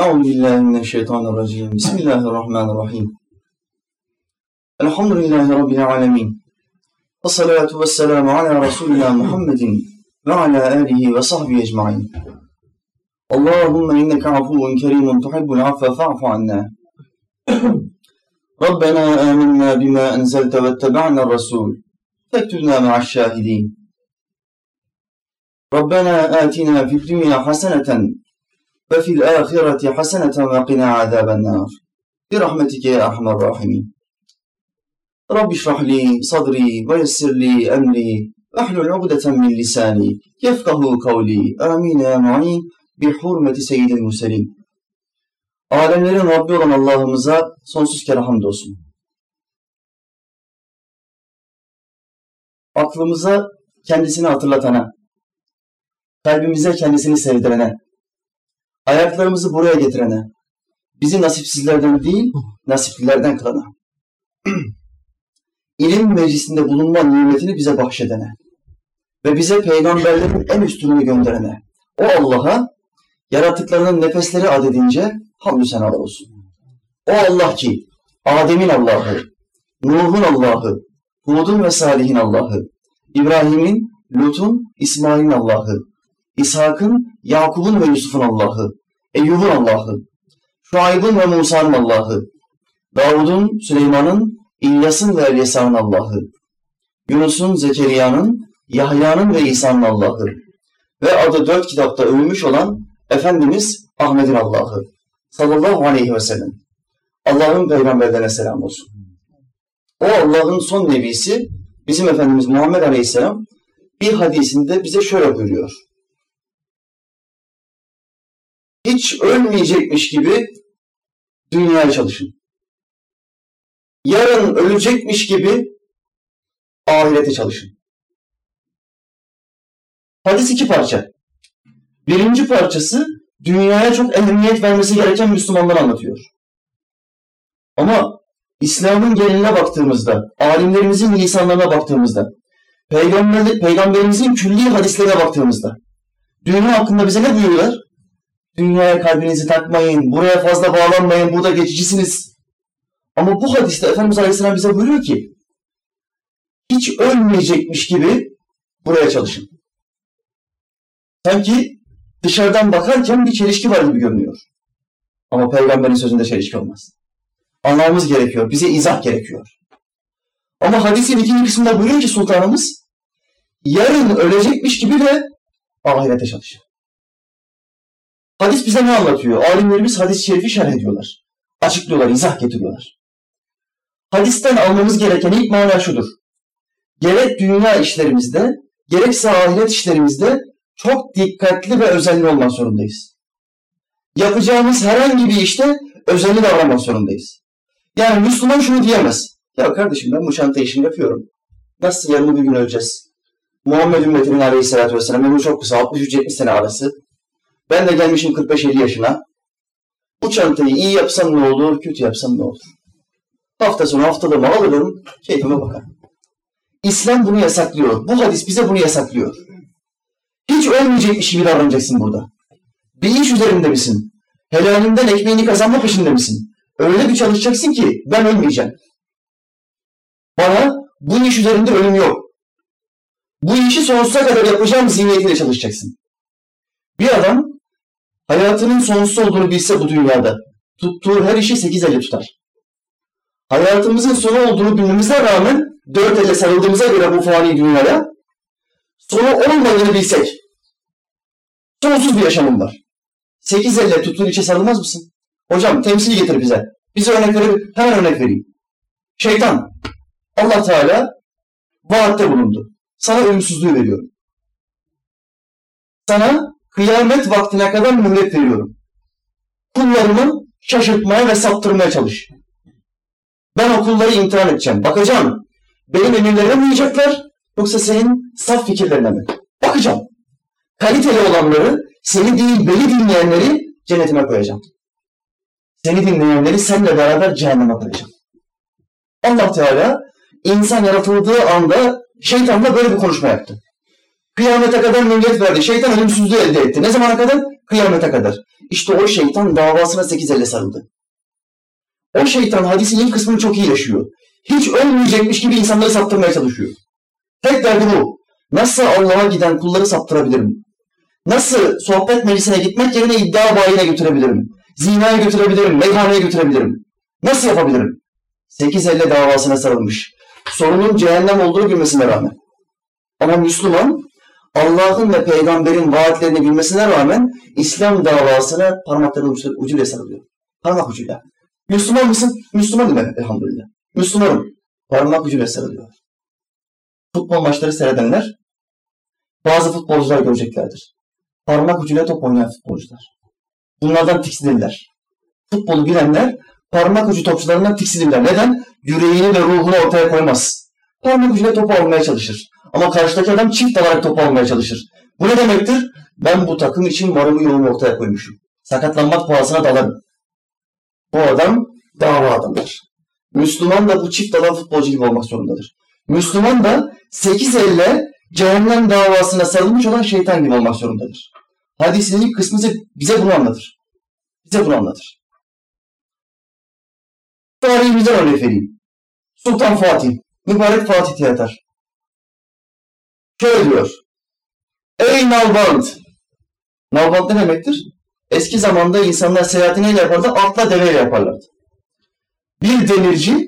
أعوذ بالله من الشيطان الرجيم. بسم الله الرحمن الرحيم. الحمد لله رب العالمين. والصلاة والسلام على رسولنا محمد وعلى آله وصحبه أجمعين. اللهم إنك عفو كريم تحب العفو فاعف عنا. ربنا آمنا بما أنزلت واتبعنا الرسول فاكتبنا مع الشاهدين. ربنا آتنا في الدنيا حسنة ve fil ahireti haseneten ve qina azaben nar. Bi rahmetike ya erhamer rahimin. Rabbi şrah li sadri ve yessir li emri ve ugdeten min lisani yefkahu kavli. Amin ya mu'in bi hurmeti seyyidil muselim. Alemlerin Rabbi olan Allah'ımıza sonsuz kere hamdolsun. Aklımıza kendisini hatırlatana, kalbimize kendisini sevdirene, ayaklarımızı buraya getirene, bizi nasipsizlerden değil, nasiplilerden kılana, ilim meclisinde bulunma nimetini bize bahşedene ve bize peygamberlerin en üstününü gönderene, o Allah'a yaratıklarının nefesleri adedince hamdü senalar olsun. O Allah ki Adem'in Allah'ı, Nuh'un Allah'ı, Hud'un ve Salih'in Allah'ı, İbrahim'in, Lut'un, İsmail'in Allah'ı, İshak'ın, Yakub'un ve Yusuf'un Allah'ı, Eyyub'un Allah'ı, Şuayb'ın ve Musa'nın Allah'ı, Davud'un, Süleyman'ın, İlyas'ın ve Elyasa'nın Allah'ı, Yunus'un, Zekeriya'nın, Yahya'nın ve İsa'nın Allah'ı ve adı dört kitapta övülmüş olan Efendimiz Ahmet'in Allah'ı sallallahu aleyhi ve sellem. Allah'ın peygamberlerine selam olsun. O Allah'ın son nebisi bizim Efendimiz Muhammed Aleyhisselam bir hadisinde bize şöyle buyuruyor. Hiç ölmeyecekmiş gibi dünyaya çalışın. Yarın ölecekmiş gibi ahirete çalışın. Hadis iki parça. Birinci parçası dünyaya çok ehemmiyet vermesi gereken Müslümanlar anlatıyor. Ama İslam'ın geneline baktığımızda, alimlerimizin lisanlarına baktığımızda, Peygamber, peygamberimizin külli hadislerine baktığımızda, dünya hakkında bize ne buyuruyorlar? Dünyaya kalbinizi takmayın, buraya fazla bağlanmayın, burada geçicisiniz. Ama bu hadiste Efendimiz Aleyhisselam bize buyuruyor ki, hiç ölmeyecekmiş gibi buraya çalışın. Sanki dışarıdan bakarken bir çelişki var gibi görünüyor. Ama peygamberin sözünde çelişki olmaz. Anlamamız gerekiyor. Bize izah gerekiyor. Ama hadisin ikinci kısmında buyuruyor ki sultanımız yarın ölecekmiş gibi de ahirete çalışın. Hadis bize ne anlatıyor? Alimlerimiz hadis-i şerifi şerh ediyorlar. Açıklıyorlar, izah getiriyorlar. Hadisten almamız gereken ilk mana şudur. Gerek dünya işlerimizde, gerekse ahiret işlerimizde çok dikkatli ve özenli olmak zorundayız. Yapacağımız herhangi bir işte özenli davranmak zorundayız. Yani Müslüman şunu diyemez. Ya kardeşim ben bu çanta işini yapıyorum. Nasıl yarın bir gün öleceğiz? Muhammed ümmetinin aleyhissalatü vesselam ömrü çok kısa 63-70 sene arası. Ben de gelmişim 45-50 yaşına. Bu çantayı iyi yapsam ne olur, kötü yapsam ne olur? Hafta sonu haftalığımı alırım, keyfime bakarım. İslam bunu yasaklıyor. Bu hadis bize bunu yasaklıyor. Hiç ölmeyecekmiş gibi davranacaksın burada. Bir iş üzerinde misin? Helalinden ekmeğini kazanma peşinde misin? Öyle bir çalışacaksın ki ben ölmeyeceğim. Bana bu iş üzerinde ölüm yok. Bu işi sonsuza kadar yapacağım zihniyetiyle çalışacaksın. Bir adam hayatının sonsuz olduğunu bilse bu dünyada tuttuğu her işi sekiz elle tutar. Hayatımızın sonu olduğunu bilmemize rağmen dört elle sarıldığımıza göre bu fani dünyaya sonu olmadığını bilsek sonsuz bir yaşamım var. Sekiz elle tuttuğun içe sarılmaz mısın? Hocam temsil getir bize. Bize örnek verir, hemen örnek vereyim. Şeytan, Allah Teala vaatte bulundu. Sana ölümsüzlüğü veriyorum. Sana kıyamet vaktine kadar mühlet veriyorum. Kullarımı şaşırtmaya ve saptırmaya çalış. Ben o kulları imtihan edeceğim. Bakacağım. Benim emirlerime mi uyacaklar yoksa senin saf fikirlerine mi? Bakacağım. Kaliteli olanları, seni değil beni dinleyenleri cennetime koyacağım. Seni dinleyenleri seninle beraber cehenneme koyacağım. Allah Teala insan yaratıldığı anda şeytanla böyle bir konuşma yaptı. Kıyamete kadar mühlet verdi. Şeytan ölümsüzlüğü elde etti. Ne zamana kadar? Kıyamete kadar. İşte o şeytan davasına sekiz elle sarıldı. O şeytan hadisin ilk kısmını çok iyi yaşıyor. Hiç ölmeyecekmiş gibi insanları saptırmaya çalışıyor. Tek derdi bu. Nasıl Allah'a giden kulları saptırabilirim? Nasıl sohbet meclisine gitmek yerine iddia bayine götürebilirim? Zinaya götürebilirim, meyhaneye götürebilirim. Nasıl yapabilirim? Sekiz elle davasına sarılmış. Sorunun cehennem olduğunu bilmesine rağmen. Ama Müslüman Allah'ın ve peygamberin vaatlerini bilmesine rağmen İslam davasına parmaklarının ucuyla sarılıyor. Parmak ucuyla. Müslüman mısın? Müslümanım ben elhamdülillah. Müslümanım. Parmak ucuyla sarılıyor. Futbol maçları seyredenler bazı futbolcular göreceklerdir. Parmak ucuyla top oynayan futbolcular. Bunlardan tiksinirler. Futbolu bilenler parmak ucu topçularından tiksinirler. Neden? Yüreğini ve ruhunu ortaya koymaz. Parmak ucuyla topu almaya çalışır. Ama karşıdaki adam çift alarak topu almaya çalışır. Bu ne demektir? Ben bu takım için varımı yoğumu ortaya koymuşum. Sakatlanmak pahasına dalarım. Bu adam dava adamdır. Müslüman da bu çift alan futbolcu gibi olmak zorundadır. Müslüman da sekiz elle cehennem davasına sarılmış olan şeytan gibi olmak zorundadır. Hadisin ilk kısmı bize bunu anlatır. Bize bunu anlatır. Tarihimizden örnek vereyim. Sultan Fatih, mübarek Fatih Tiyatar. Şöyle diyor. Ey Nalbant! Nalbant ne demektir? Eski zamanda insanlar seyahati neyle yapardı? Atla deveyle yaparlardı. Bir demirci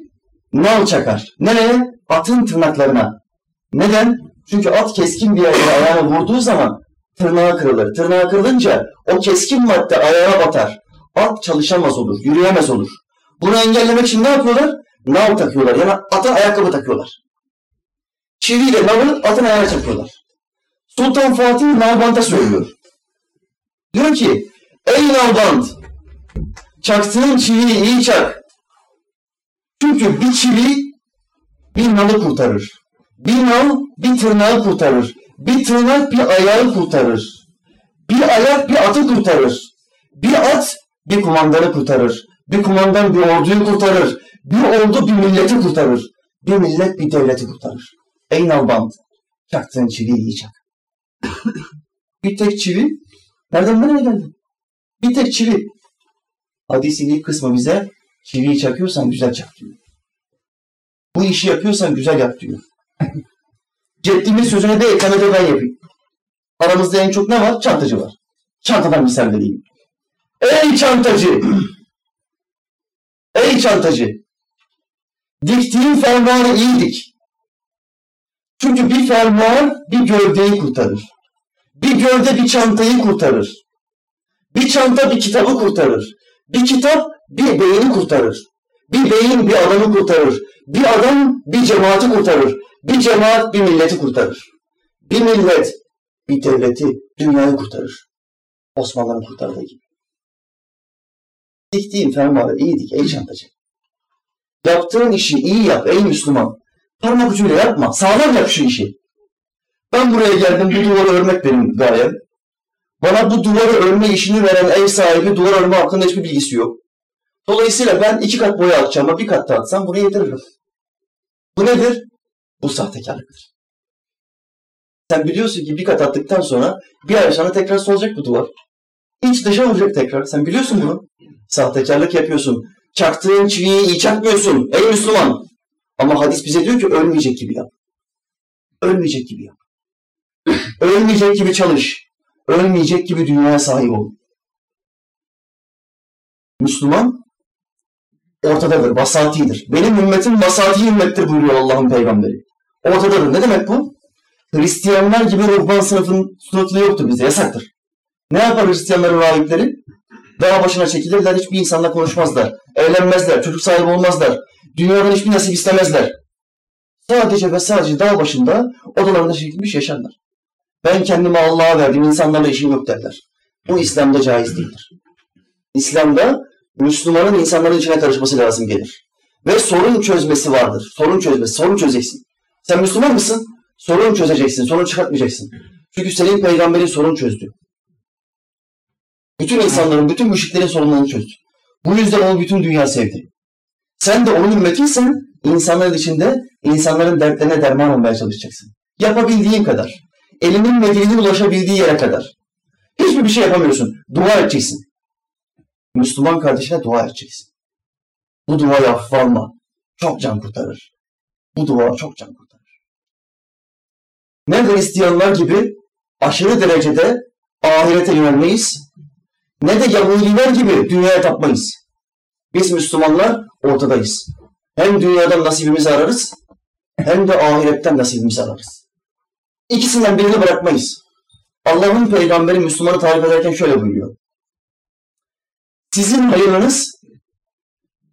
nal çakar. Nereye? Atın tırnaklarına. Neden? Çünkü at keskin bir yerden ayağına vurduğu zaman tırnağı kırılır. Tırnağı kırılınca o keskin madde ayağa batar. At çalışamaz olur, yürüyemez olur. Bunu engellemek için ne yapıyorlar? Nal takıyorlar. Yani ata ayakkabı takıyorlar. Çiviyle nalı atın ayağına çakıyorlar. Sultan Fatih Nalbant'a söylüyor. Diyor ki, ey Nalbant, çaktığın çiviyi iyi çak. Çünkü bir çivi bir nalı kurtarır. Bir nal bir tırnağı kurtarır. Bir tırnak bir ayağı kurtarır. Bir ayak bir atı kurtarır. Bir at bir kumandanı kurtarır. Bir kumandan bir orduyu kurtarır. Bir ordu bir milleti kurtarır. Bir millet bir devleti kurtarır. Ey nalbant, çaktığın çiviyi iyi çak. bir tek çivi, nereden nereye geldi? Bir tek çivi. Hadisin ilk kısmı bize çiviyi çakıyorsan güzel çak diyor. Bu işi yapıyorsan güzel yap diyor. Ceddimin sözüne de eklemede ben yapayım. Aramızda en çok ne var? Çantacı var. Çantadan misal vereyim. Ey çantacı! Ey çantacı! Diktiğin fermuarı iyi dik. Çünkü bir fermuar bir gövdeyi kurtarır. Bir gövde bir çantayı kurtarır. Bir çanta bir kitabı kurtarır. Bir kitap bir beyni kurtarır. Bir beyin bir adamı kurtarır. Bir adam bir cemaati kurtarır. Bir cemaat bir milleti kurtarır. Bir millet bir devleti, dünyayı kurtarır. Osmanlı'nın kurtardığı gibi. Diktiğin fermuarı iyi dik ey çantacı. Yaptığın işi iyi yap ey Müslüman. Parmak ucuyla yapma. Sağlam yap şu işi. Ben buraya geldim bu duvarı örmek benim gayem. Bana bu duvarı örme işini veren ev sahibi duvar örme hakkında hiçbir bilgisi yok. Dolayısıyla ben iki kat boya atacağım ama bir kat da atsam bunu yediririm. Bu nedir? Bu sahtekarlıktır. Sen biliyorsun ki bir kat attıktan sonra bir ay sonra tekrar solacak bu duvar. İç dışa vuracak tekrar. Sen biliyorsun bunu. Sahtekarlık yapıyorsun. Çaktığın çiviyi iyi çakmıyorsun. Ey Müslüman! Ama hadis bize diyor ki ölmeyecek gibi yap. Ölmeyecek gibi yap. ölmeyecek gibi çalış. Ölmeyecek gibi dünyaya sahip ol. Müslüman ortadadır, vasatidir. Benim ümmetim vasati ümmettir buyuruyor Allah'ın peygamberi. Ortadadır. Ne demek bu? Hristiyanlar gibi ruhban sınıfın sınıflığı yoktur bize, yasaktır. Ne yapar Hristiyanların rahipleri? Dağ başına çekilirler, hiçbir insanla konuşmazlar. Evlenmezler, çocuk sahibi olmazlar. Dünyadan hiçbir nasip istemezler. Sadece ve sadece dağ başında odalarında çekilmiş yaşarlar. Ben kendimi Allah'a verdim, insanlarla işim yok derler. Bu İslam'da caiz değildir. İslam'da Müslümanın insanların içine karışması lazım gelir. Ve sorun çözmesi vardır. Sorun çözmesi, sorun çözeceksin. Sen Müslüman mısın? Sorun çözeceksin, sorun çıkartmayacaksın. Çünkü senin peygamberin sorun çözdü. Bütün insanların, bütün müşriklerin sorunlarını çözdü. Bu yüzden onu bütün dünya sevdi. Sen de onun ümmetiysen insanların içinde insanların dertlerine derman olmaya çalışacaksın. Yapabildiğin kadar. elinin ve ulaşabildiği yere kadar. Hiçbir bir şey yapamıyorsun. Dua edeceksin. Müslüman kardeşine dua edeceksin. Bu duayı hafife alma. Çok can kurtarır. Bu dua çok can kurtarır. Ne Hristiyanlar gibi aşırı derecede ahirete yönelmeyiz. Ne de Yahudiler gibi dünyaya tapmayız. Biz Müslümanlar ortadayız. Hem dünyadan nasibimizi ararız hem de ahiretten nasibimizi ararız. İkisinden birini bırakmayız. Allah'ın peygamberi Müslümanı tarif ederken şöyle buyuruyor. Sizin hayırınız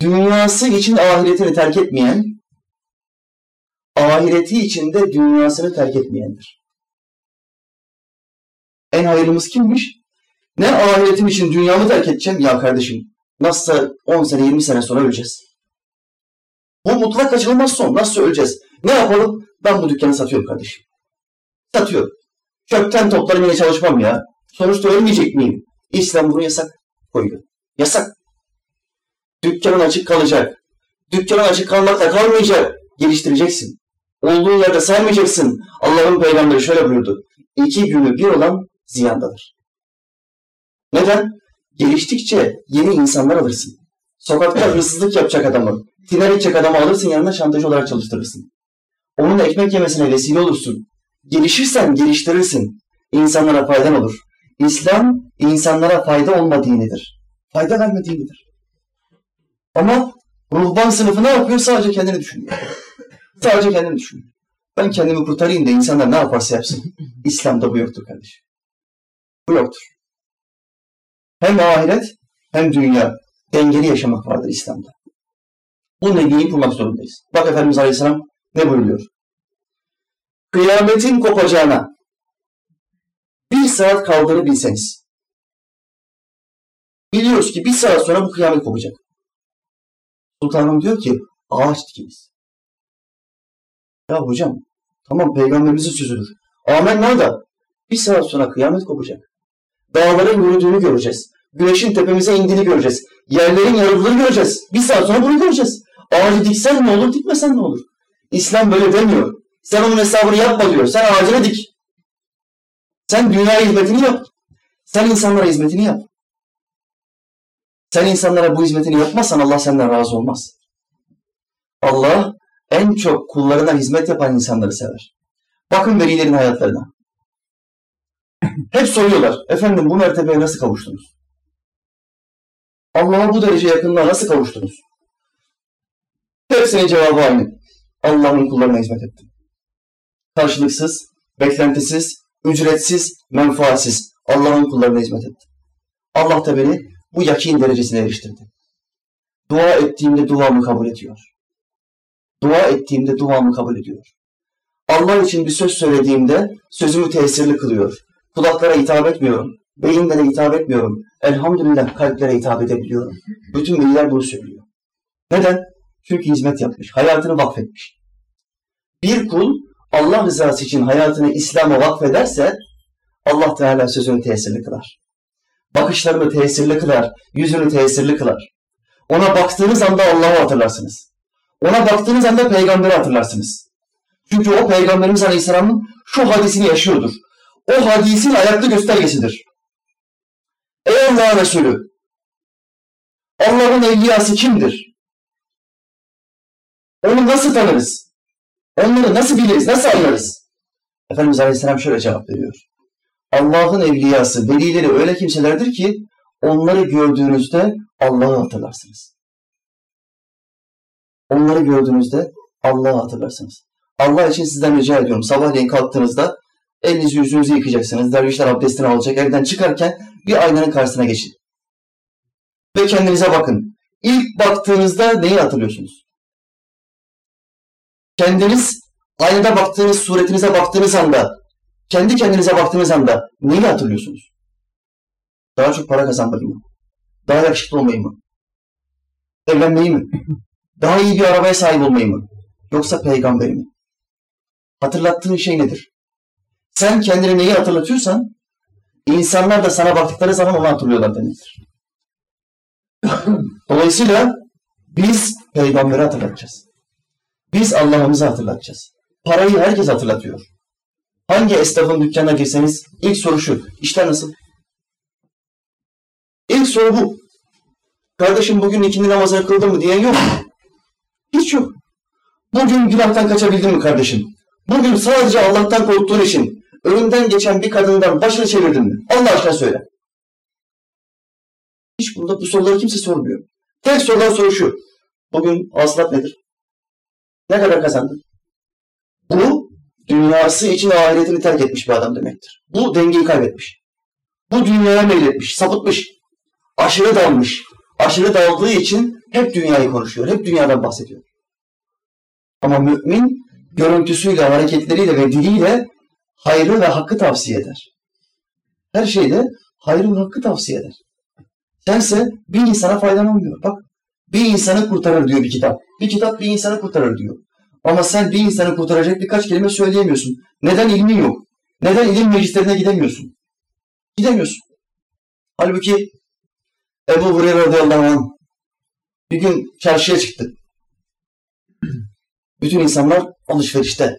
dünyası için ahiretini terk etmeyen, ahireti için de dünyasını terk etmeyendir. En hayırlımız kimmiş? Ne ahiretim için dünyamı terk edeceğim? Ya kardeşim nasılsa 10 sene 20 sene sonra öleceğiz. Bu mutlak kaçınılmaz son. Nasıl öleceğiz? Ne yapalım? Ben bu dükkanı satıyorum kardeşim. Satıyorum. Kökten toplarım yine çalışmam ya. Sonuçta ölmeyecek miyim? İslam bunu yasak koydu. Yasak. Dükkanın açık kalacak. Dükkanın açık kalmakla kalmayacak. Geliştireceksin. Olduğun yerde saymayacaksın. Allah'ın peygamberi şöyle buyurdu. İki günü bir olan ziyandadır. Neden? Geliştikçe yeni insanlar alırsın. Sokakta hırsızlık yapacak adamı, tiner edecek adamı alırsın yanına şantaj olarak çalıştırırsın. Onun ekmek yemesine vesile olursun. Gelişirsen geliştirirsin. İnsanlara faydan olur. İslam insanlara fayda olma dinidir. Fayda verme dinidir. Ama ruhban sınıfı ne yapıyor? Sadece kendini düşünüyor. Sadece kendini düşünüyor. Ben kendimi kurtarayım da insanlar ne yaparsa yapsın. İslam'da bu yoktur kardeşim. Bu yoktur. Hem ahiret hem dünya dengeli yaşamak vardır İslam'da. Bu dengeyi kurmak zorundayız. Bak Efendimiz Aleyhisselam ne buyuruyor? Kıyametin kopacağına bir saat kaldığını bilseniz. Biliyoruz ki bir saat sonra bu kıyamet kopacak. Sultanım diyor ki ağaç dikiniz. Ya hocam tamam peygamberimizin sözüdür. Amenna da bir saat sonra kıyamet kopacak. Dağların yürüdüğünü göreceğiz. Güneşin tepemize indiğini göreceğiz. Yerlerin yarıldığını göreceğiz. Bir saat sonra bunu göreceğiz. Ağacı diksen ne olur, dikmesen ne olur? İslam böyle demiyor. Sen onun hesabını yapma diyor. Sen ağacını dik. Sen dünya hizmetini yap. Sen insanlara hizmetini yap. Sen insanlara bu hizmetini yapmazsan Allah senden razı olmaz. Allah en çok kullarına hizmet yapan insanları sever. Bakın velilerin hayatlarına. Hep soruyorlar. Efendim bu mertebeye nasıl kavuştunuz? Allah'a bu derece yakınlığa nasıl kavuştunuz? Hepsinin cevabı aynı. Allah'ın kullarına hizmet ettim. Karşılıksız, beklentisiz, ücretsiz, menfaatsiz Allah'ın kullarına hizmet ettim. Allah da beni bu yakin derecesine eriştirdi. Dua ettiğimde duamı kabul ediyor. Dua ettiğimde duamı kabul ediyor. Allah için bir söz söylediğimde sözümü tesirli kılıyor. Kulaklara hitap etmiyorum. Beyinlere hitap etmiyorum. Elhamdülillah kalplere hitap edebiliyorum. Bütün veliler bunu söylüyor. Neden? Çünkü hizmet yapmış. Hayatını vakfetmiş. Bir kul Allah rızası için hayatını İslam'a vakfederse Allah Teala sözünü tesirli kılar. Bakışlarını tesirli kılar. Yüzünü tesirli kılar. Ona baktığınız anda Allah'ı hatırlarsınız. Ona baktığınız anda peygamberi hatırlarsınız. Çünkü o peygamberimiz Aleyhisselam'ın şu hadisini yaşıyordur. O hadisin ayaklı göstergesidir. Ey Allah Resulü! Allah'ın evliyası kimdir? Onu nasıl tanırız? Onları nasıl biliriz, nasıl anlarız? Efendimiz Aleyhisselam şöyle cevap veriyor. Allah'ın evliyası, velileri öyle kimselerdir ki onları gördüğünüzde Allah'ı hatırlarsınız. Onları gördüğünüzde Allah'ı hatırlarsınız. Allah için sizden rica ediyorum. Sabahleyin kalktığınızda elinizi yüzünüzü yıkayacaksınız. Dervişler abdestini alacak. Evden çıkarken bir aynanın karşısına geçin. Ve kendinize bakın. İlk baktığınızda neyi hatırlıyorsunuz? Kendiniz aynada baktığınız, suretinize baktığınız anda, kendi kendinize baktığınız anda neyi hatırlıyorsunuz? Daha çok para kazanmayı mı? Daha yakışıklı olmayı mı? Evlenmeyi mi? Daha iyi bir arabaya sahip olmayı mı? Yoksa peygamberi mi? Hatırlattığın şey nedir? Sen kendine neyi hatırlatıyorsan insanlar da sana baktıkları zaman onu hatırlıyorlar demektir. Dolayısıyla biz peygamberi hatırlatacağız. Biz Allah'ımızı hatırlatacağız. Parayı herkes hatırlatıyor. Hangi esnafın dükkanına girseniz ilk soru şu. İşler nasıl? İlk soru bu. Kardeşim bugün ikindi namazını kıldın mı diyen yok. Hiç yok. Bugün günahtan kaçabildin mi kardeşim? Bugün sadece Allah'tan korktuğun için önünden geçen bir kadından başını çevirdin mi? Allah aşkına söyle. Hiç bunda bu soruları kimse sormuyor. Tek sorulan soru şu. Bugün hasılat nedir? Ne kadar kazandın? Bu dünyası için ahiretini terk etmiş bir adam demektir. Bu dengeyi kaybetmiş. Bu dünyaya meyletmiş, sapıtmış. Aşırı dalmış. Aşırı daldığı için hep dünyayı konuşuyor. Hep dünyadan bahsediyor. Ama mümin görüntüsüyle, hareketleriyle ve diliyle hayrı ve hakkı tavsiye eder. Her şeyde hayrı ve hakkı tavsiye eder. Sense bir insana faydan olmuyor. Bak bir insanı kurtarır diyor bir kitap. Bir kitap bir insanı kurtarır diyor. Ama sen bir insanı kurtaracak birkaç kelime söyleyemiyorsun. Neden ilmin yok? Neden ilim meclislerine gidemiyorsun? Gidemiyorsun. Halbuki Ebu Hureyre radıyallahu anh bir gün çarşıya çıktı. Bütün insanlar alışverişte.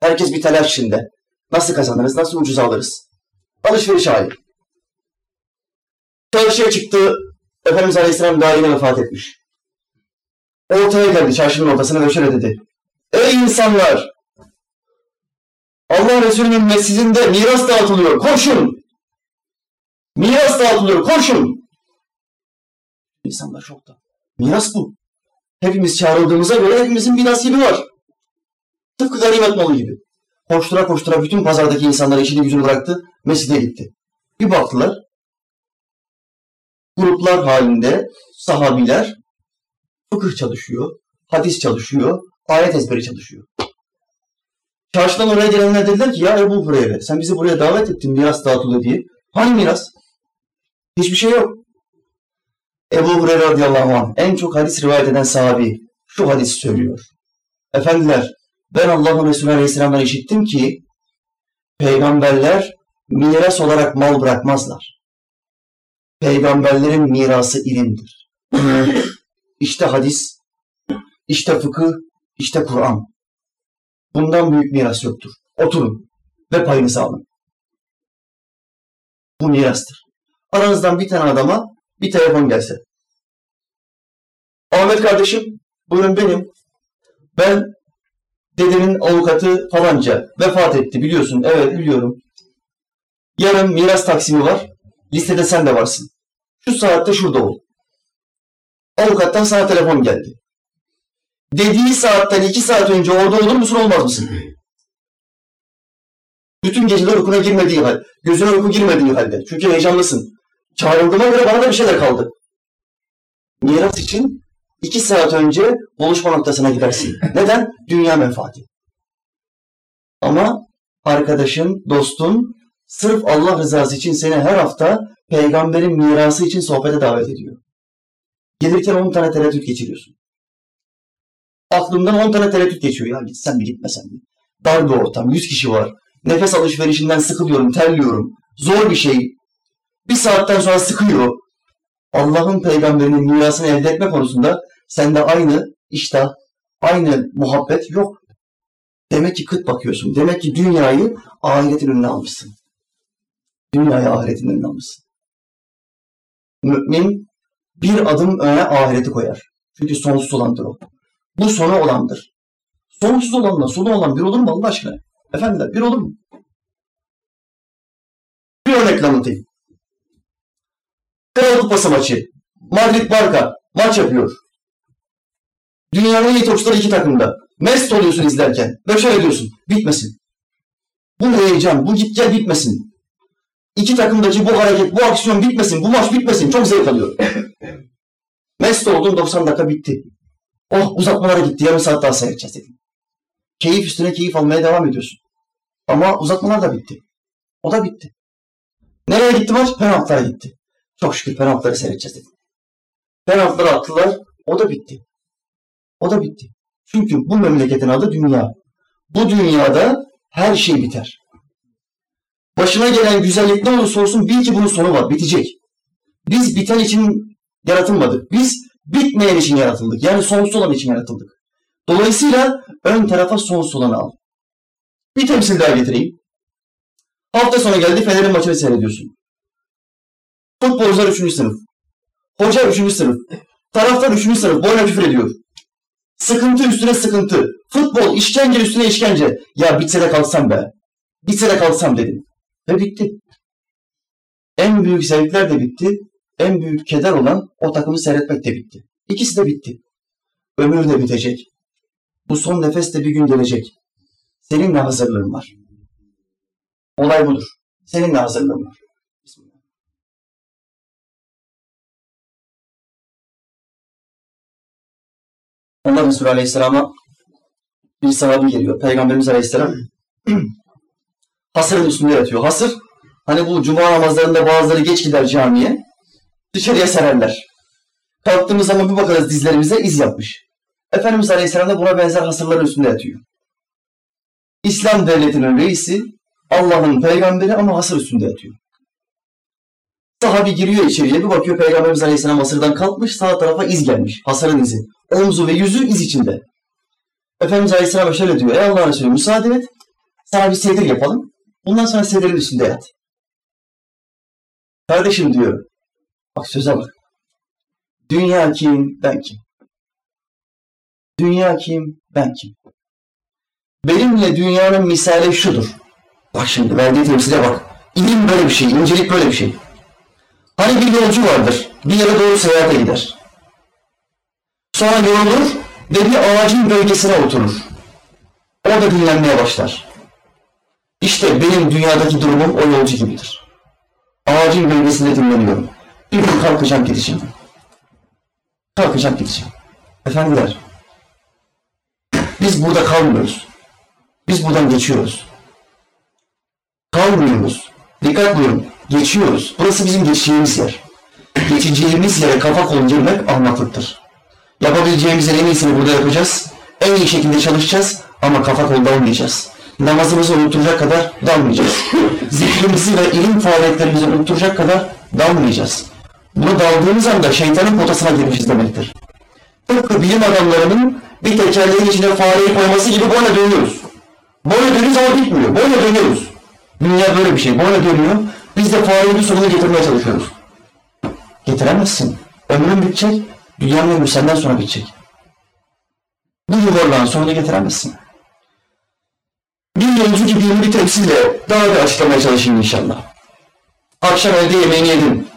Herkes bir telaş içinde. Nasıl kazanırız, nasıl ucuz alırız? Alışveriş hali. Çarşıya çıktı, Efendimiz Aleyhisselam daha yeni vefat etmiş. Ortaya geldi çarşının ortasına ve şöyle dedi. Ey insanlar! Allah Resulü'nün mescidinde miras dağıtılıyor, koşun! Miras dağıtılıyor, koşun! İnsanlar şokta. Miras bu. Hepimiz çağrıldığımıza göre hepimizin bir nasibi var. Tıpkı ganimet malı gibi. Koştura koştura bütün pazardaki insanlar işini gücünü bıraktı, mescide gitti. Bir baktılar, gruplar halinde sahabiler fıkıh çalışıyor, hadis çalışıyor, ayet ezberi çalışıyor. Çarşıdan oraya gelenler dediler ki ya Ebu Hureyre sen bizi buraya davet ettin miras dağıtılıyor diye. Hangi miras? Hiçbir şey yok. Ebu Hureyre radıyallahu anh en çok hadis rivayet eden sahabi şu hadisi söylüyor. Efendiler ben Allah'ın Resulü Aleyhisselam'dan işittim ki peygamberler miras olarak mal bırakmazlar. Peygamberlerin mirası ilimdir. İşte hadis, işte fıkıh, işte Kur'an. Bundan büyük miras yoktur. Oturun ve payınızı alın. Bu mirastır. Aranızdan bir tane adama bir telefon gelse. Ahmet kardeşim, buyurun benim. Ben dedenin avukatı falanca vefat etti biliyorsun. Evet biliyorum. Yarın miras taksimi var. Listede sen de varsın. Şu saatte şurada ol. Avukattan sana telefon geldi. Dediği saatten iki saat önce orada olur musun olmaz mısın? Bütün geceler uykuna girmediği halde, gözüne uyku girmediği halde. Çünkü heyecanlısın. Çağrıldığıma göre bana da bir şeyler kaldı. Miras için iki saat önce buluşma noktasına gidersin. Neden? Dünya menfaati. Ama arkadaşın, dostun sırf Allah rızası için seni her hafta peygamberin mirası için sohbete davet ediyor. Gelirken 10 tane tereddüt geçiriyorsun. Aklımdan 10 tane tereddüt geçiyor. Ya gitsem mi gitmesem mi? Dar bir ortam, 100 kişi var. Nefes alışverişinden sıkılıyorum, terliyorum. Zor bir şey. Bir saatten sonra sıkıyor. Allah'ın peygamberinin mirasını elde etme konusunda sende aynı iştah, aynı muhabbet yok. Demek ki kıt bakıyorsun. Demek ki dünyayı ahiretin önüne almışsın. Dünyayı ahiretin önüne almışsın. Mümin bir adım öne ahireti koyar. Çünkü sonsuz olandır o. Bu sonu olandır. Sonsuz olanla sonu olan bir olur mu Allah aşkına? Efendiler bir olur mu? Bir örnek anlatayım. Kral Kupası maçı. Madrid Barca maç yapıyor. Dünyanın en iyi topçuları iki takımda. Mest oluyorsun izlerken. Ve şöyle diyorsun. Bitmesin. Bu heyecan, bu git gel bitmesin. İki takımdaki bu hareket, bu aksiyon bitmesin, bu maç bitmesin. Çok zevk alıyorum. Mest oldum 90 dakika bitti. Oh uzatmalara gitti. Yarım saat daha seyredeceğiz dedim. Keyif üstüne keyif almaya devam ediyorsun. Ama uzatmalar da bitti. O da bitti. Nereye gitti maç? Penaltılara gitti. Çok şükür penaltıları seyredeceğiz dedim. Penaltıları attılar. O da bitti. O da bitti. Çünkü bu memleketin adı dünya. Bu dünyada her şey biter. Başına gelen güzellik ne olursa olsun bil ki bunun sonu var. Bitecek. Biz biten için yaratılmadık. Biz bitmeyen için yaratıldık. Yani sonsuz olan için yaratıldık. Dolayısıyla ön tarafa sonsuz olanı al. Bir temsil daha getireyim. Hafta sonu geldi Fener'in maçını seyrediyorsun. Futbolcular üçüncü sınıf. Hoca üçüncü sınıf. Taraftar üçüncü sınıf. Boyuna küfür ediyor. Sıkıntı üstüne sıkıntı. Futbol işkence üstüne işkence. Ya bitse de kalsam be. Bitse de kalsam dedim. Ve bitti. En büyük zevkler de bitti. En büyük keder olan o takımı seyretmek de bitti. İkisi de bitti. Ömür de bitecek. Bu son nefes de bir gün gelecek. Seninle hazırlığım var. Olay budur. Seninle hazırlığım var. Allah Resulü Aleyhisselam'a bir sahabi geliyor. Peygamberimiz Aleyhisselam hasırın üstünde yatıyor. Hasır, hani bu cuma namazlarında bazıları geç gider camiye. Dışarıya sererler. Kalktığımız zaman bir bakarız dizlerimize iz yapmış. Efendimiz Aleyhisselam da buna benzer hasırların üstünde yatıyor. İslam devletinin reisi, Allah'ın peygamberi ama hasır üstünde yatıyor. Sahabi giriyor içeriye bir bakıyor Peygamberimiz Aleyhisselam hasırdan kalkmış sağ tarafa iz gelmiş. Hasırın izi. Omzu ve yüzü iz içinde. Efendimiz Aleyhisselam şöyle diyor. Ey Allah Resulü müsaade et. Sana bir sedir yapalım. Bundan sonra sedirin üstünde yat. Kardeşim diyor. Bak söze bak. Dünya kim, ben kim? Dünya kim, ben kim? Benimle dünyanın misali şudur. Bak şimdi verdiği temsile bak. İlim böyle bir şey, incelik böyle bir şey. Hani bir yolcu vardır, bir yere doğru seyahate gider. Sonra yorulur ve bir ağacın gölgesine oturur. Orada dinlenmeye başlar. İşte benim dünyadaki durumum o yolcu gibidir. Ağacın gölgesinde dinleniyorum. Bir gün kalkacağım gideceğim. Kalkacağım gideceğim. Efendiler, biz burada kalmıyoruz. Biz buradan geçiyoruz. Kalmıyoruz. Dikkat buyurun. Geçiyoruz. Burası bizim geçeceğimiz yer. Geçeceğimiz yere kafa kol girmek ahmaklıktır. Yapabileceğimizin en iyisini burada yapacağız. En iyi şekilde çalışacağız ama kafa kol dalmayacağız. Namazımızı unutturacak kadar dalmayacağız. Zikrimizi ve ilim faaliyetlerimizi unutturacak kadar dalmayacağız. Bunu daldığımız anda şeytanın potasına girmişiz demektir. Tıpkı bilim adamlarının bir tekerleğin içine fareyi koyması gibi böyle dönüyoruz. Böyle dönüyoruz ama bitmiyor. Böyle dönüyoruz. Dünya böyle bir şey. Böyle dönüyor. Biz de fareyi sonuna getirmeye çalışıyoruz. Getiremezsin. Ömrün bitecek. Dünyanın ömrü senden sonra bitecek. Bu yuvarlağın sonunu getiremezsin. Bir yolcu gibi bir temsille daha da açıklamaya çalışayım inşallah. Akşam evde yemeğini yedin.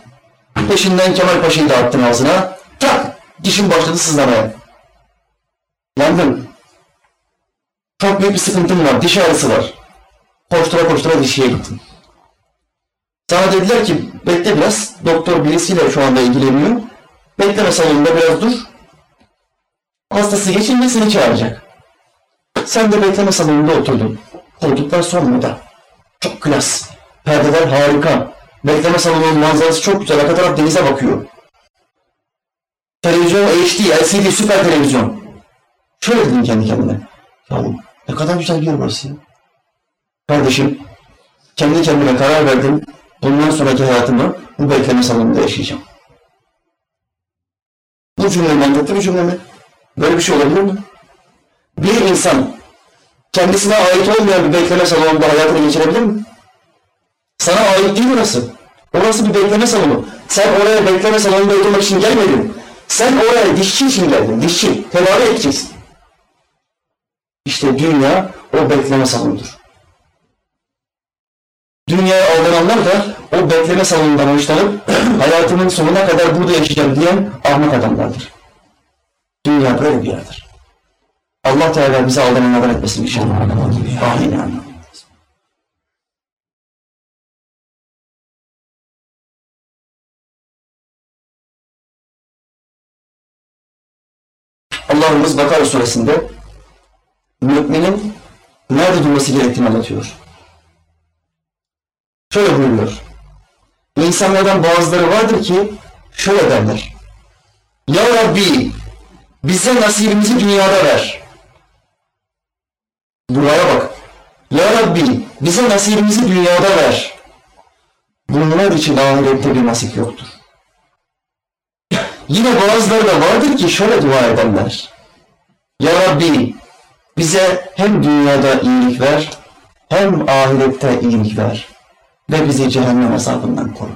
Peşinden Kemal Paşa'yı da attın ağzına. Tak! Dişin başladı sızlamaya. Yandın. Çok büyük bir sıkıntın var. Diş ağrısı var. Koştura koştura dişiye gittin. Sana dediler ki bekle biraz. Doktor birisiyle şu anda ilgileniyor. Bekleme salonunda biraz dur. Hastası geçince seni çağıracak. Sen de bekleme salonunda oturdun. Koltuklar son moda. Çok klas. Perdeler harika. Bekleme salonunun manzarası çok güzel. Arka taraf denize bakıyor. Televizyon HD, LCD, süper televizyon. Şöyle dedim kendi kendime. Ya ne kadar güzel bir yer burası ya. Kardeşim, kendi kendime karar verdim. Bundan sonraki hayatımı bu bekleme salonunda yaşayacağım. Bu cümle mantıklı bir cümle mi? Böyle bir şey olabilir mi? Bir insan kendisine ait olmayan bir bekleme salonunda hayatını geçirebilir mi? Sana ait değil orası. Orası bir bekleme salonu. Sen oraya bekleme salonunda oturmak için gelmedin. Sen oraya dişçi için geldin. Dişçi. Tedavi edeceksin. İşte dünya o bekleme salonudur. Dünyaya aldananlar da o bekleme salonundan hoşlanıp hayatımın sonuna kadar burada yaşayacağım diyen ahmak adamlardır. Dünya böyle bir yerdir. Allah Teala bizi aldananlardan etmesin inşallah. Amin. Amin. Allah'ımız Bakara suresinde müminin nerede durması gerektiğini anlatıyor. Şöyle buyuruyor. İnsanlardan bazıları vardır ki şöyle derler. Ya Rabbi bize nasibimizi dünyada ver. Duaya bak. Ya Rabbi bize nasibimizi dünyada ver. Bunlar için ahirette bir nasip yoktur. Yine bazıları da vardır ki şöyle dua ederler. Ya Rabbi bize hem dünyada iyilik ver hem ahirette iyilik ver. Ve bizi cehennem azabından koru.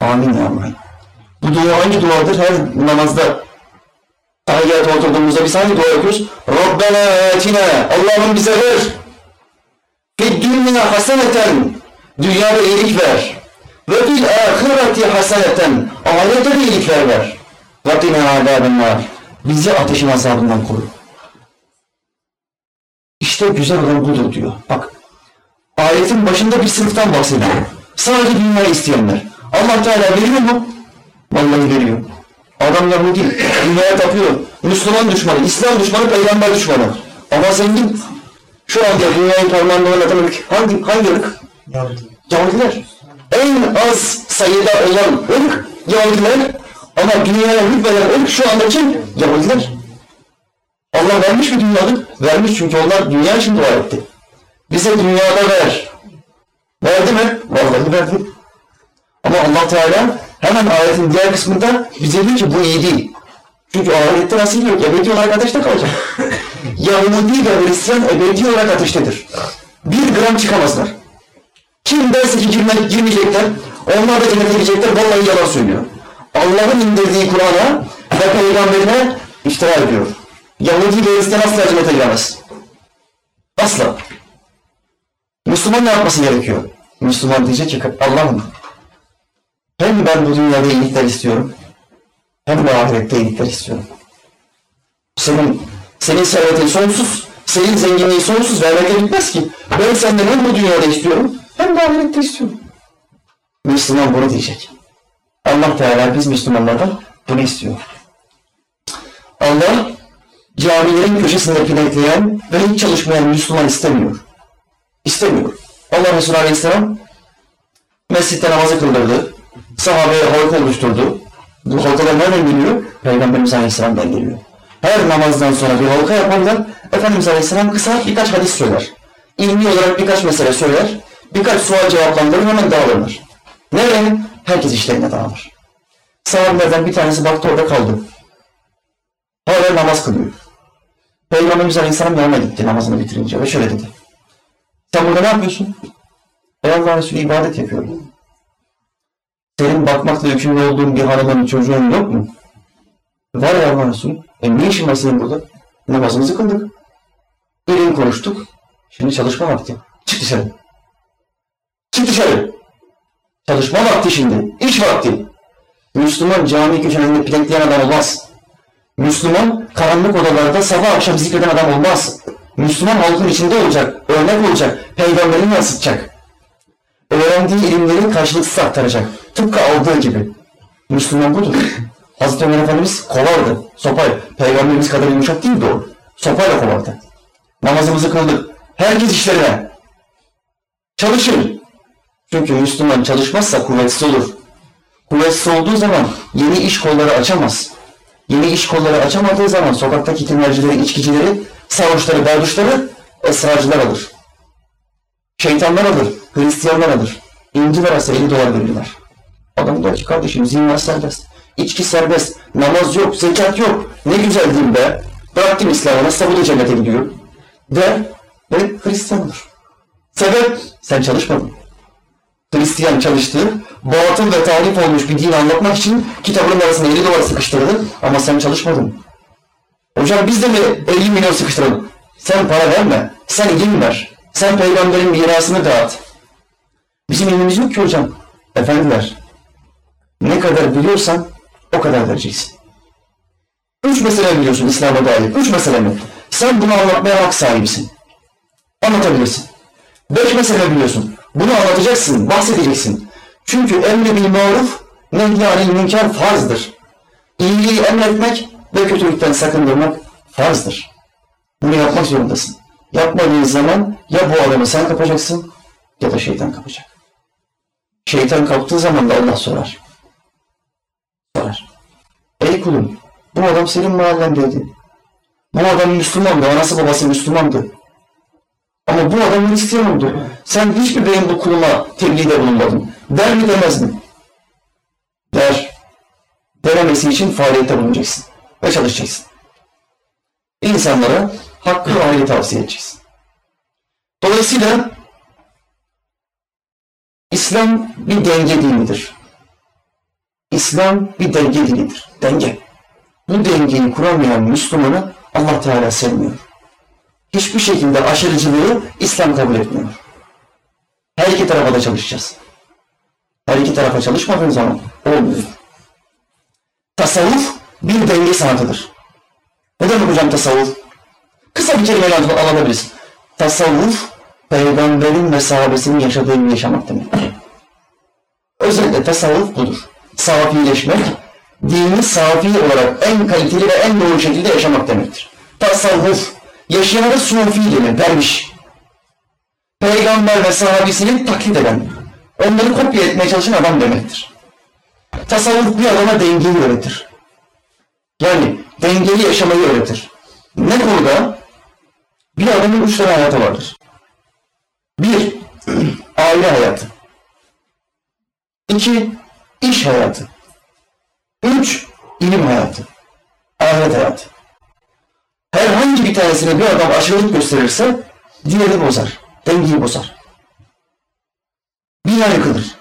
Amin ya Rabbi. Bu dua hangi duadır? Her namazda tahiyyata oturduğumuzda biz hangi dua yapıyoruz? Rabbena atina Allah'ım bize ver. Fid dünya haseneten dünyada iyilik ver. Ve fil ahireti haseneten ahirette de iyilikler ver. Ve qina azabennar bizi ateşin azabından koru. İşte güzel olan budur diyor. Bak ayetin başında bir sınıftan bahsediyor. Sadece dünya isteyenler. Allah Teala veriyor mu? Vallahi veriyor. Adam Yahudi, dünyaya tapıyor. Müslüman düşmanı, İslam düşmanı, peygamber düşmanı. Ama zengin. Şu anda dünyayı parmağında oynatan ırk. Hangi, hangi ırk? Yahudiler. En az sayıda olan ırk Yahudiler. Ama dünyaya hükmeden ırk şu anda kim? Yahudiler. Allah vermiş mi dünyanın? Vermiş çünkü onlar dünya için dua etti. Bize dünyada ver. Verdi mi? Vallahi verdi. Ama Allah Teala hemen ayetin diğer kısmında bize diyor ki bu iyi değil. Çünkü ahirette nasıl yok? Ebedi olarak ateşte kalacak. Yahudi ve Hristiyan ebedi olarak ateştedir. Bir gram çıkamazlar. Kim derse ki girmek, girmeyecekler, onlar da cennete girecekler, vallahi yalan söylüyor. Allah'ın indirdiği Kur'an'a ve peygamberine iftira ediyor. Yahudi ve Hristiyan asla cennete giremez. Asla. Müslüman ne yapması gerekiyor? Müslüman diyecek ki Allah'ım hem ben bu dünyada iyilikler istiyorum hem de ahirette iyilikler istiyorum. Senin senin servetin sonsuz, senin zenginliğin sonsuz vermekle bitmez ki. Ben senden hem bu dünyada istiyorum hem de ahirette istiyorum. Müslüman bunu diyecek. Allah Teala biz Müslümanlardan bunu istiyor. Allah camilerin köşesinde pinekleyen ve hiç çalışmayan Müslüman istemiyor. İstemiyor. Allah Resulü Aleyhisselam mescitte namazı kıldırdı. Sahabeye halka oluşturdu. Bu halkalar nereden geliyor? Peygamberimiz Aleyhisselam'dan geliyor. Her namazdan sonra bir halka yaparlar. Efendimiz Aleyhisselam kısa birkaç hadis söyler. İlmi olarak birkaç mesele söyler. Birkaç sual cevaplandırır hemen dağılırlar. Nereye? Herkes işlerine dağılır. Sahabelerden bir tanesi baktı orada kaldı. Hala namaz kılıyor. Peygamberimiz Aleyhisselam yanına gitti namazını bitirince ve şöyle dedi. Sen burada ne yapıyorsun? Ey Allah Resulü ibadet yapıyorum. Senin bakmakla yükümlü olduğun bir hanımın çocuğun yok mu? Var ya Allah Resulü. E ne işin var senin burada? Namazımızı kıldık. İlim konuştuk. Şimdi çalışma vakti. Çık dışarı. Çık dışarı. Çalışma vakti şimdi. İş vakti. Müslüman cami köşelerinde plankleyen adam olmaz. Müslüman karanlık odalarda sabah akşam zikreden adam olmaz. Müslüman halkın içinde olacak, örnek olacak, peygamberini yansıtacak. Öğrendiği ilimleri karşılıksız aktaracak. Tıpkı aldığı gibi. Müslüman budur. Hazreti Ömer Efendimiz kovardı. Sopayla. Peygamberimiz kadar yumuşak değildi o. Sopayla kovardı. Namazımızı kıldık. Herkes işlerine. Çalışın. Çünkü Müslüman çalışmazsa kuvvetsiz olur. Kuvvetsiz olduğu zaman yeni iş kolları açamaz. Yeni iş kolları açamadığı zaman sokaktaki tinercileri, içkicileri, sarhoşları, berduşları esrarcılar alır. Şeytanlar alır, Hristiyanlar alır. İnci verse 50 dolar verirler. Adam der ki kardeşim zina serbest, içki serbest, namaz yok, zekat yok. Ne güzel din be. Bıraktım İslam'ı, nasıl bu da cennete gidiyor. Der ve Hristiyan olur. Sebep sen çalışmadın. Hristiyan çalıştı, batıl ve tarif olmuş bir din anlatmak için kitabının arasına 50 dolar sıkıştırdı ama sen çalışmadın. Hocam biz de mi 50 milyon sıkıştıralım? Sen para verme, sen ilim ver. Sen peygamberin mirasını dağıt. Bizim ilmimiz yok ki hocam. Efendiler, ne kadar biliyorsan o kadar vereceksin. Üç mesele biliyorsun İslam'a dair. Üç mesele mi? Sen bunu anlatmaya hak sahibisin. Anlatabilirsin. Beş mesele biliyorsun. Bunu anlatacaksın, bahsedeceksin. Çünkü emri bil maruf, nehyanil münker farzdır. İyiliği emretmek ve kötülükten sakındırmak farzdır. Bunu yapmak zorundasın. Yapmadığın zaman ya bu adamı sen kapacaksın ya da şeytan kapacak. Şeytan kaptığı zaman da Allah sorar. Sorar. Ey kulum, bu adam senin mahallendeydi. Bu adam Müslümandı, anası babası Müslümandı. Ama bu adam Hristiyan oldu. Sen hiçbir benim bu kuluma tebliğde bulunmadın. Der mi demez mi? Der. Denemesi için faaliyette bulunacaksın. Ve çalışacaksın. İnsanlara hakkı ve hayli tavsiye edeceksin. Dolayısıyla İslam bir denge dinidir. İslam bir denge dinidir. Denge. Bu dengeyi kuramayan Müslümanı Allah Teala sevmiyor. Hiçbir şekilde aşırıcılığı İslam kabul etmiyor. Her iki tarafa da çalışacağız. Her iki tarafa çalışmadığın zaman olmuyor. Tasavvuf bir denge sanatıdır. Ne demek hocam tasavvuf? Kısa bir kelimeyle alabiliriz. Tasavvuf, peygamberin ve sahabesinin yaşadığı gibi yaşamak demektir. Özellikle tasavvuf budur. Safileşmek, dini safi olarak en kaliteli ve en doğru şekilde yaşamak demektir. Tasavvuf, yaşayana da sufi denir, derviş. Peygamber ve sahabesini taklit eden, onları kopya etmeye çalışan adam demektir. Tasavvuf bir adama dengeyi öğretir. Yani dengeli yaşamayı öğretir. Ne konuda? Bir adamın üç tane hayatı vardır. Bir, aile hayatı. İki, iş hayatı. Üç, ilim hayatı. Ahiret hayatı. Herhangi bir tanesine bir adam aşırılık gösterirse diğeri bozar. Dengeyi bozar. Bina yıkılır.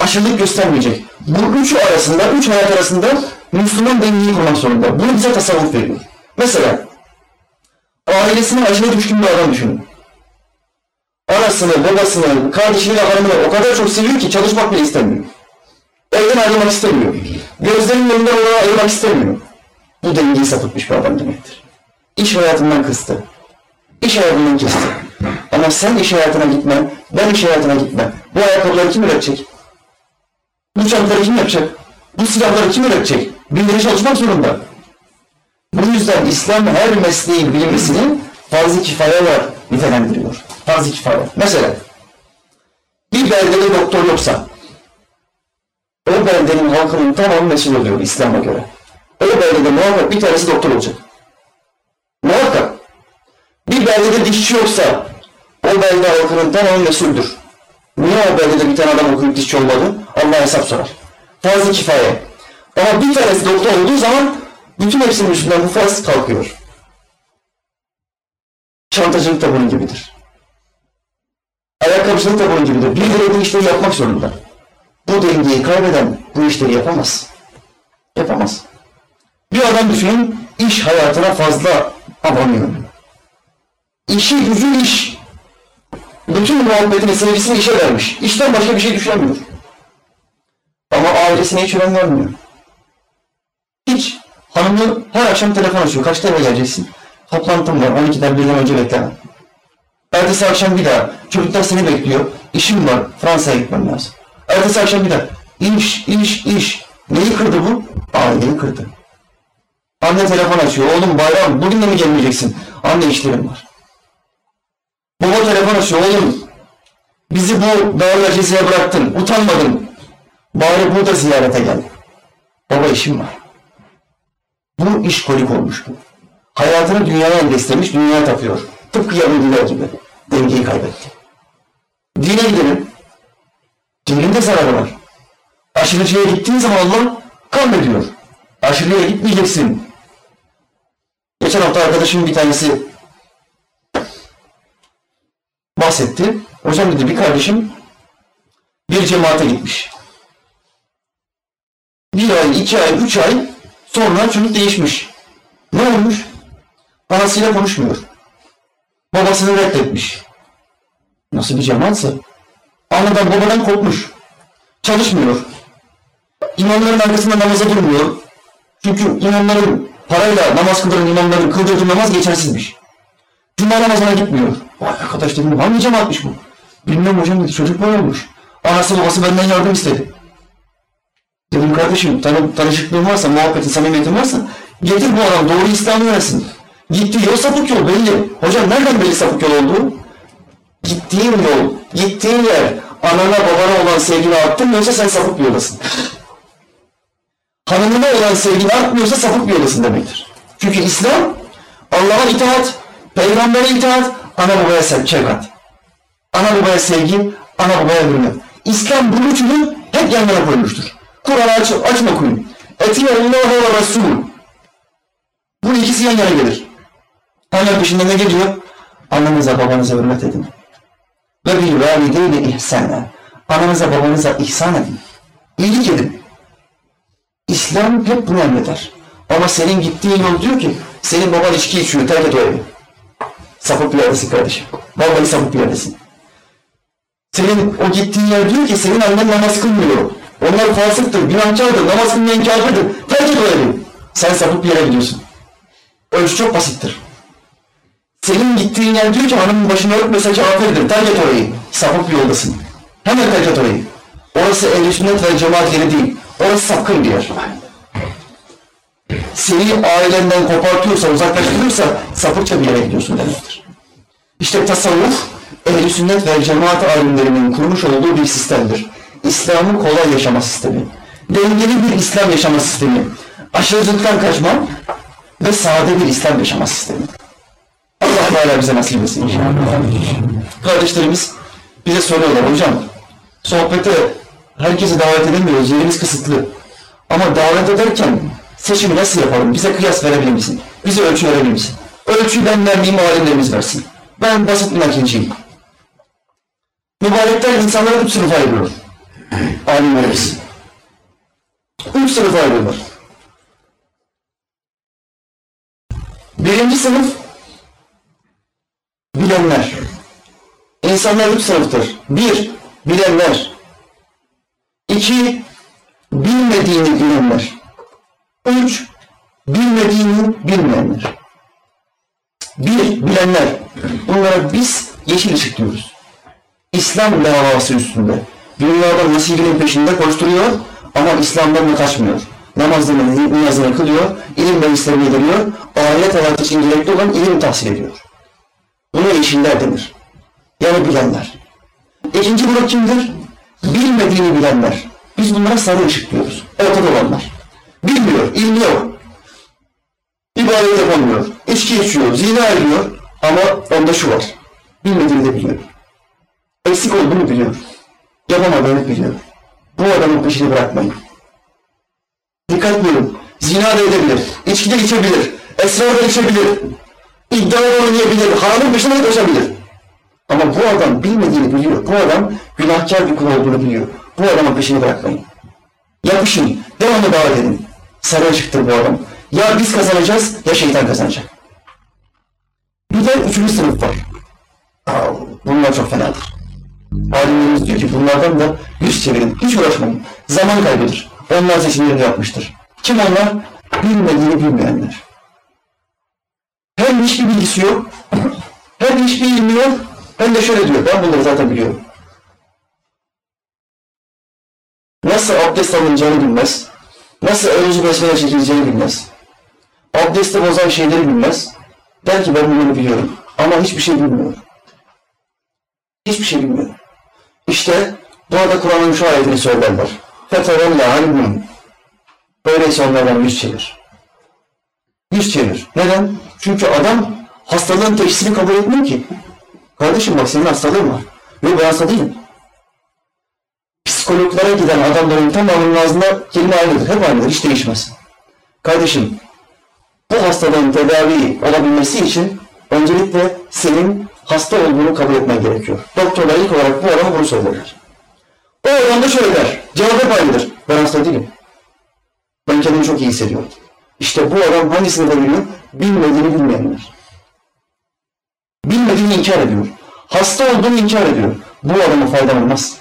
Aşırılık göstermeyecek. Bu üçü arasında, üç hayat arasında Müslüman dengeyi kurmak zorunda. Bunu bize tasavvuf veriyor. Mesela ailesine aşırı düşkün bir adam düşünün. Anasını, babasını, kardeşini hanımını o kadar çok seviyor ki çalışmak bile istemiyor. Evden ayrılmak istemiyor. Gözlerinin önünden ona ayırmak istemiyor. Bu dengeyi sapıtmış bir adam demektir. İş hayatından kıstı. İş hayatından kesti. Ama sen iş hayatına gitmen, ben iş hayatına gitmem. Bu ayakkabıları kim üretecek? Bu çantaları kim yapacak? Bu silahları kim üretecek? Birileri çalışmak zorunda. Bu yüzden İslam her mesleğin bilmesini farz-ı kifaya var nitelendiriyor. Farz-ı kifaya. Mesela bir beldede doktor yoksa o beldenin halkının tamamı mesul oluyor İslam'a göre. O beldede muhakkak bir tanesi doktor olacak. Muhakkak. Bir beldede dişçi yoksa o belde halkının tamamı mesuldür. Niye o beldede bir tane adam okuyup dişçi olmadı? Allah hesap sorar. Farz-ı kifaye. Ama bir tanesi doktor olduğu zaman bütün hepsinin üstünden bu farz kalkıyor. Çantacılık da bunun gibidir. Ayakkabıcılık da bunun gibidir. Birileri bu işleri yapmak zorunda. Bu dengeyi kaybeden bu işleri yapamaz. Yapamaz. Bir adam düşünün, iş hayatına fazla abanıyor. İşi gücü iş. Bütün muhabbetini, sevgisini işe vermiş. İşten başka bir şey düşünemiyor. Ama ailesine hiç önem vermiyor. Hiç. Hanımı her akşam telefon açıyor. Kaçta eve geleceksin? Toplantım var. 12'den birden önce bekleme. Ertesi akşam bir daha. Çocuklar seni bekliyor. İşim var. Fransa'ya gitmem lazım. Ertesi akşam bir daha. İş, iş, iş. Neyi kırdı bu? Aileyi kırdı. Anne telefon açıyor. Oğlum bayram. Bugün de mi gelmeyeceksin? Anne işlerim var. Baba telefon açıyor. Oğlum bizi bu dağlar cezaya bıraktın. Utanmadın. Bari burada ziyarete gel. Baba işim var. Bu iş kolik olmuş bu. Hayatını dünyaya endeslemiş, dünyaya tapıyor. Tıpkı Yahudiler gibi. Dengeyi kaybetti. Dine gidelim. Dinin de zararı var. Aşırıcıya gittiğin zaman Allah kan ediyor. Aşırıya gitmeyeceksin. Geçen hafta arkadaşım bir tanesi bahsetti. Hocam dedi bir kardeşim bir cemaate gitmiş. Bir ay, iki ay, üç ay sonra çocuk değişmiş. Ne olmuş? Anasıyla konuşmuyor. Babasını reddetmiş. Nasıl bir cemaatse? Anadan babadan kopmuş. Çalışmıyor. İmamların arkasında namaza durmuyor. Çünkü imamların parayla namaz kıldıran imamların kıldırdığı namaz geçersizmiş. Cuma namazına gitmiyor. Vay arkadaş dedim hangi cemaatmiş bu? Bilmiyorum hocam dedi çocuk böyle olmuş. Anası babası benden yardım istedi. Dedim kardeşim tanı, tanışıklığın varsa, muhabbetin, samimiyetin varsa getir bu adam doğru İslam'ı öğrensin. Gittiği yol sapık yol belli. Hocam nereden belli sapık yol olduğu? Gittiğin yol, gittiğin yer anana babana olan sevgini arttırmıyorsa sen sapık yoldasın. Hanımına olan sevgini artmıyorsa sapık bir yoldasın demektir. Çünkü İslam Allah'a itaat, peygambere itaat, ana babaya şefkat. Ana babaya sevgi, ana babaya hürmet. İslam bu üçünü hep yan yana koymuştur. Kur'an'ı aç, açın okuyun. Etiyallahu ve Resul. Bu ikisi yan yana gelir. Hemen peşinde ne geliyor? Annenize babanıza hürmet edin. Ve bil valideyni ihsana. Ananıza babanıza ihsan edin. İyilik edin. İslam hep bunu emreder. Ama senin gittiğin yol diyor ki senin baban içki içiyor terk et o evi. Sapık bir yerdesin kardeşim. Vallahi sapık bir yerdesin. Senin o gittiğin yer diyor ki senin annen namaz kılmıyor. Onlar fasıktır, günahkardır, namaz kılmayan kafirdir. Terk et o evi. Sen sapık bir yere gidiyorsun. Ölçü çok basittir. Senin gittiğin yer diyor ki hanımın başını örtmese kafirdir. Terk et orayı. Sapık bir yoldasın. Hemen terk et orayı. Orası ehl sünnet ve cemaat yeri değil. Sapkın bir yer. Seni ailenden kopartıyorsa, uzaklaştırıyorsa sapıkça bir yere gidiyorsun demektir. İşte tasavvuf, ehl sünnet ve cemaat alimlerinin kurmuş olduğu bir sistemdir. İslam'ın kolay yaşama sistemi. Dengeli bir İslam yaşama sistemi. Aşırılıktan kaçma ve sade bir İslam yaşama sistemi. Allah Teala bize nasip etsin inşallah. Kardeşlerimiz bize soruyorlar hocam. Sohbete herkesi davet edemiyoruz. Yerimiz kısıtlı. Ama davet ederken seçimi nasıl yapalım? Bize kıyas verebilir misin? Bize ölçü verebilir misin? Ölçüyü ben vermeyeyim, alimlerimiz versin. Ben basit bir nakinciyim. Mübarekler insanları üç sınıfa ayırıyor. Alimlerimiz. Üç sınıfa ayırıyorlar. Birinci sınıf bilenler. İnsanlar üç sınıftır. Bir, bilenler. İki, bilmediğini bilenler. Üç, bilmediğini bilmeyenler. Bir, bilenler. Bunlara biz yeşil ışık diyoruz. İslam davası üstünde. Dünyada nasibinin peşinde koşturuyor ama İslam'dan da kaçmıyor. Namazını, niyazını kılıyor, ilim meclislerine geliyor, ahiret hayatı için gerekli olan ilim tahsil ediyor. Buna yeşiller denir. Yani bilenler. İkinci grup kimdir? Bilmediğini bilenler. Biz bunlara sarı ışık diyoruz. Ortada olanlar. Bilmiyor, ilmi yok. İbadet yapamıyor, içki içiyor, zina ediyor ama onda şu var. Bilmediğini de biliyor. Eksik olduğunu biliyor. Yapamadığını biliyor. Bu adamın peşini bırakmayın. Dikkatli olun. Zina da edebilir, içki de içebilir, esrar da içebilir, iddia oynayabilir, haramın peşine de koşabilir. Ama bu adam bilmediğini biliyor. Bu adam günahkar bir kul olduğunu biliyor. Bu adamın peşini bırakmayın. Yapışın, devamlı davet edin. Sarı ışıktır bu adam. Ya biz kazanacağız ya şeytan kazanacak. Bir de üçüncü sınıf var. Aa, bunlar çok fenadır. Alimlerimiz diyor ki bunlardan da yüz çevirin, hiç uğraşmayın. Zaman kaybıdır. Onlar seçimlerini yapmıştır. Kim onlar? Bilmediğini bilmeyenler. Hem hiçbir bilgisi yok, hem hiçbir ilmi yok, hem de şöyle diyor, ben bunları zaten biliyorum. Nasıl abdest alınacağını bilmez, nasıl evzi besmele çekileceğini bilmez, abdesti bozan şeyleri bilmez, der ki ben bunları biliyorum ama hiçbir şey bilmiyor. Hiçbir şey bilmiyor. İşte burada Kur'an'ın şu ayetini söylerler. فَتَوَلَّ عَنْهُمْ Öyleyse onlardan yüz çevir. Yüz çevir. Neden? Çünkü adam hastalığın teşhisini kabul etmiyor ki. Kardeşim bak senin hastalığın var. Yok ben hasta değilim. Psikologlara giden adamların tamamının ağzında kelime aynıdır. Hep aynıdır. Hiç değişmez. Kardeşim bu hastalığın tedavi olabilmesi için öncelikle senin hasta olduğunu kabul etmen gerekiyor. Doktorlar ilk olarak bu adama bunu söylerler. O adam da şöyle der. Cevap aynıdır. Ben hasta değilim. Ben kendimi çok iyi hissediyorum. İşte bu adam hangisini de biliyor? Bilmediğini bilmeyenler. Bilmediğini inkar ediyor. Hasta olduğunu inkar ediyor. Bu adama fayda olmaz.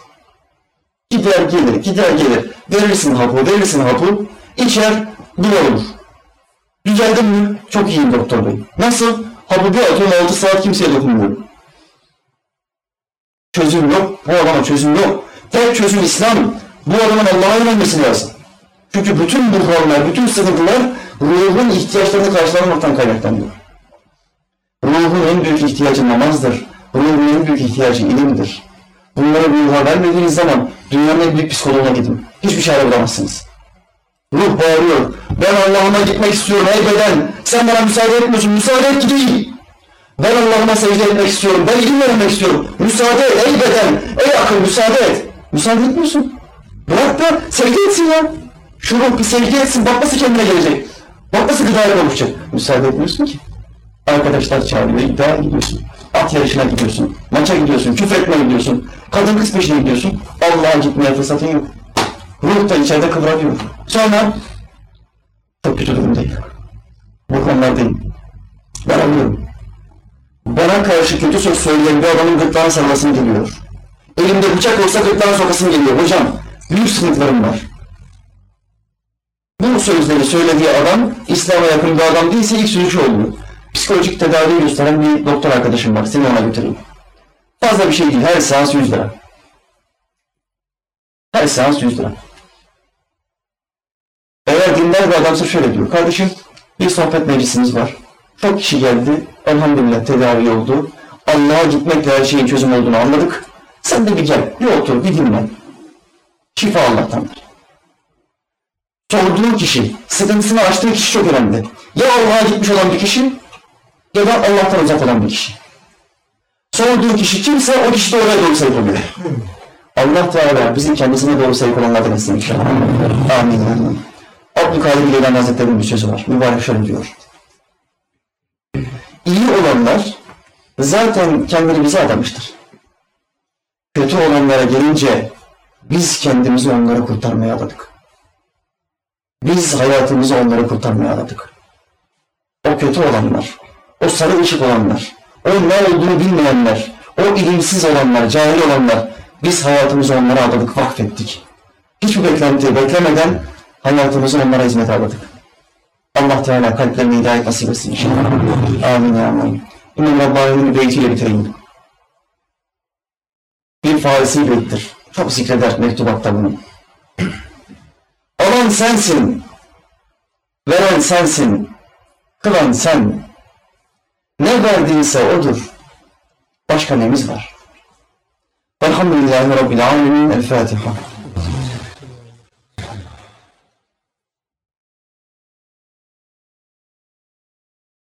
Gider gelir, gider gelir. Verirsin hapı, verirsin hapı. içer, bir olur. Düzeldin mi? Çok iyiyim doktor bey. Nasıl? Hapı bir atıyorum 6 saat kimseye dokunmuyorum. Çözüm yok. Bu adama çözüm yok. Tek çözüm İslam. Bu adamın Allah'a inanması lazım. Çünkü bütün buhranlar, bütün sıkıntılar ruhun ihtiyaçlarını karşılamaktan kaynaklanıyor. Ruhun en büyük ihtiyacı namazdır. Ruhun en büyük ihtiyacı ilimdir. Bunları ruha vermediğiniz zaman dünyanın en büyük psikoloğuna gidin. Hiçbir çare bulamazsınız. Ruh bağırıyor. Ben Allah'ıma gitmek istiyorum ey beden. Sen bana müsaade etmiyorsun. Müsaade et gideyim. Ben Allah'ıma secde etmek istiyorum. Ben ilim vermek istiyorum. Müsaade et ey beden. Ey akıl müsaade et. Müsaade etmiyorsun. Bırak da secde etsin ya. Şu ruh bir secde etsin. Bak nasıl kendine gelecek. Bak nasıl gıdaya kavuşacak. Müsaade etmiyorsun ki. Arkadaşlar çağırıyor. iddiaya gidiyorsun. At yarışına gidiyorsun, maça gidiyorsun, küfretmeye gidiyorsun, kadın kız peşine gidiyorsun. Allah'a gitmeye fırsatın yok. Ruh da içeride kıvranıyor. Sonra çok kötü durumdayım. Bu konulardayım. Ben anlıyorum. Bana karşı kötü söz söyleyen bir adamın gırtlağına sarılasım geliyor. Elimde bıçak olsa gırtlağına sokasım geliyor. Hocam, büyük sıkıntılarım var. Bu sözleri söylediği adam, İslam'a yakın bir adam değilse ilk sürücü oluyor. Psikolojik tedavi gösteren bir doktor arkadaşım var. Seni ona götüreyim. Fazla bir şey değil. Her seans 100 lira. Her seans 100 lira. Eğer dindar bir adamsa şöyle diyor. Kardeşim bir sohbet meclisimiz var. Çok kişi geldi. Elhamdülillah tedavi oldu. Allah'a gitmekle her şeyin çözüm olduğunu anladık. Sen de bir gel. Bir otur, bir dinle. Şifa Allah'tandır. Sorduğu kişi, sıkıntısını açtığı kişi çok önemli. Ya Allah'a gitmiş olan bir kişi da Allah'tan uzak olan bir kişi. Sorduğu kişi kimse o kişi de oraya doğru sevk oluyor. Allah Teala bizi kendisine doğru sevk olanlardan etsin inşallah. Amin. Amin. Abdülkadir Geylani Hazretleri'nin bir sözü var. Mübarek şöyle diyor. İyi olanlar zaten kendini bize adamıştır. Kötü olanlara gelince biz kendimizi onları kurtarmaya adadık. Biz hayatımızı onları kurtarmaya adadık. O kötü olanlar, o sarı ışık olanlar, o ne olduğunu bilmeyenler, o ilimsiz olanlar, cahil olanlar, biz hayatımızı onlara adadık, vakfettik. Hiçbir beklenti beklemeden hayatımızı onlara hizmet adadık. Allah Teala kalplerine hidayet nasip etsin inşallah. Amin ya amin. İmam Rabbani'nin beytiyle bitireyim. Bir farisi beyttir. Çok zikreder mektubatta bunu. Alan sensin, veren sensin, kılan sen. Ne verdiyse odur. Başka nemiz var? Elhamdülillahi Rabbil Alemin. El Fatiha.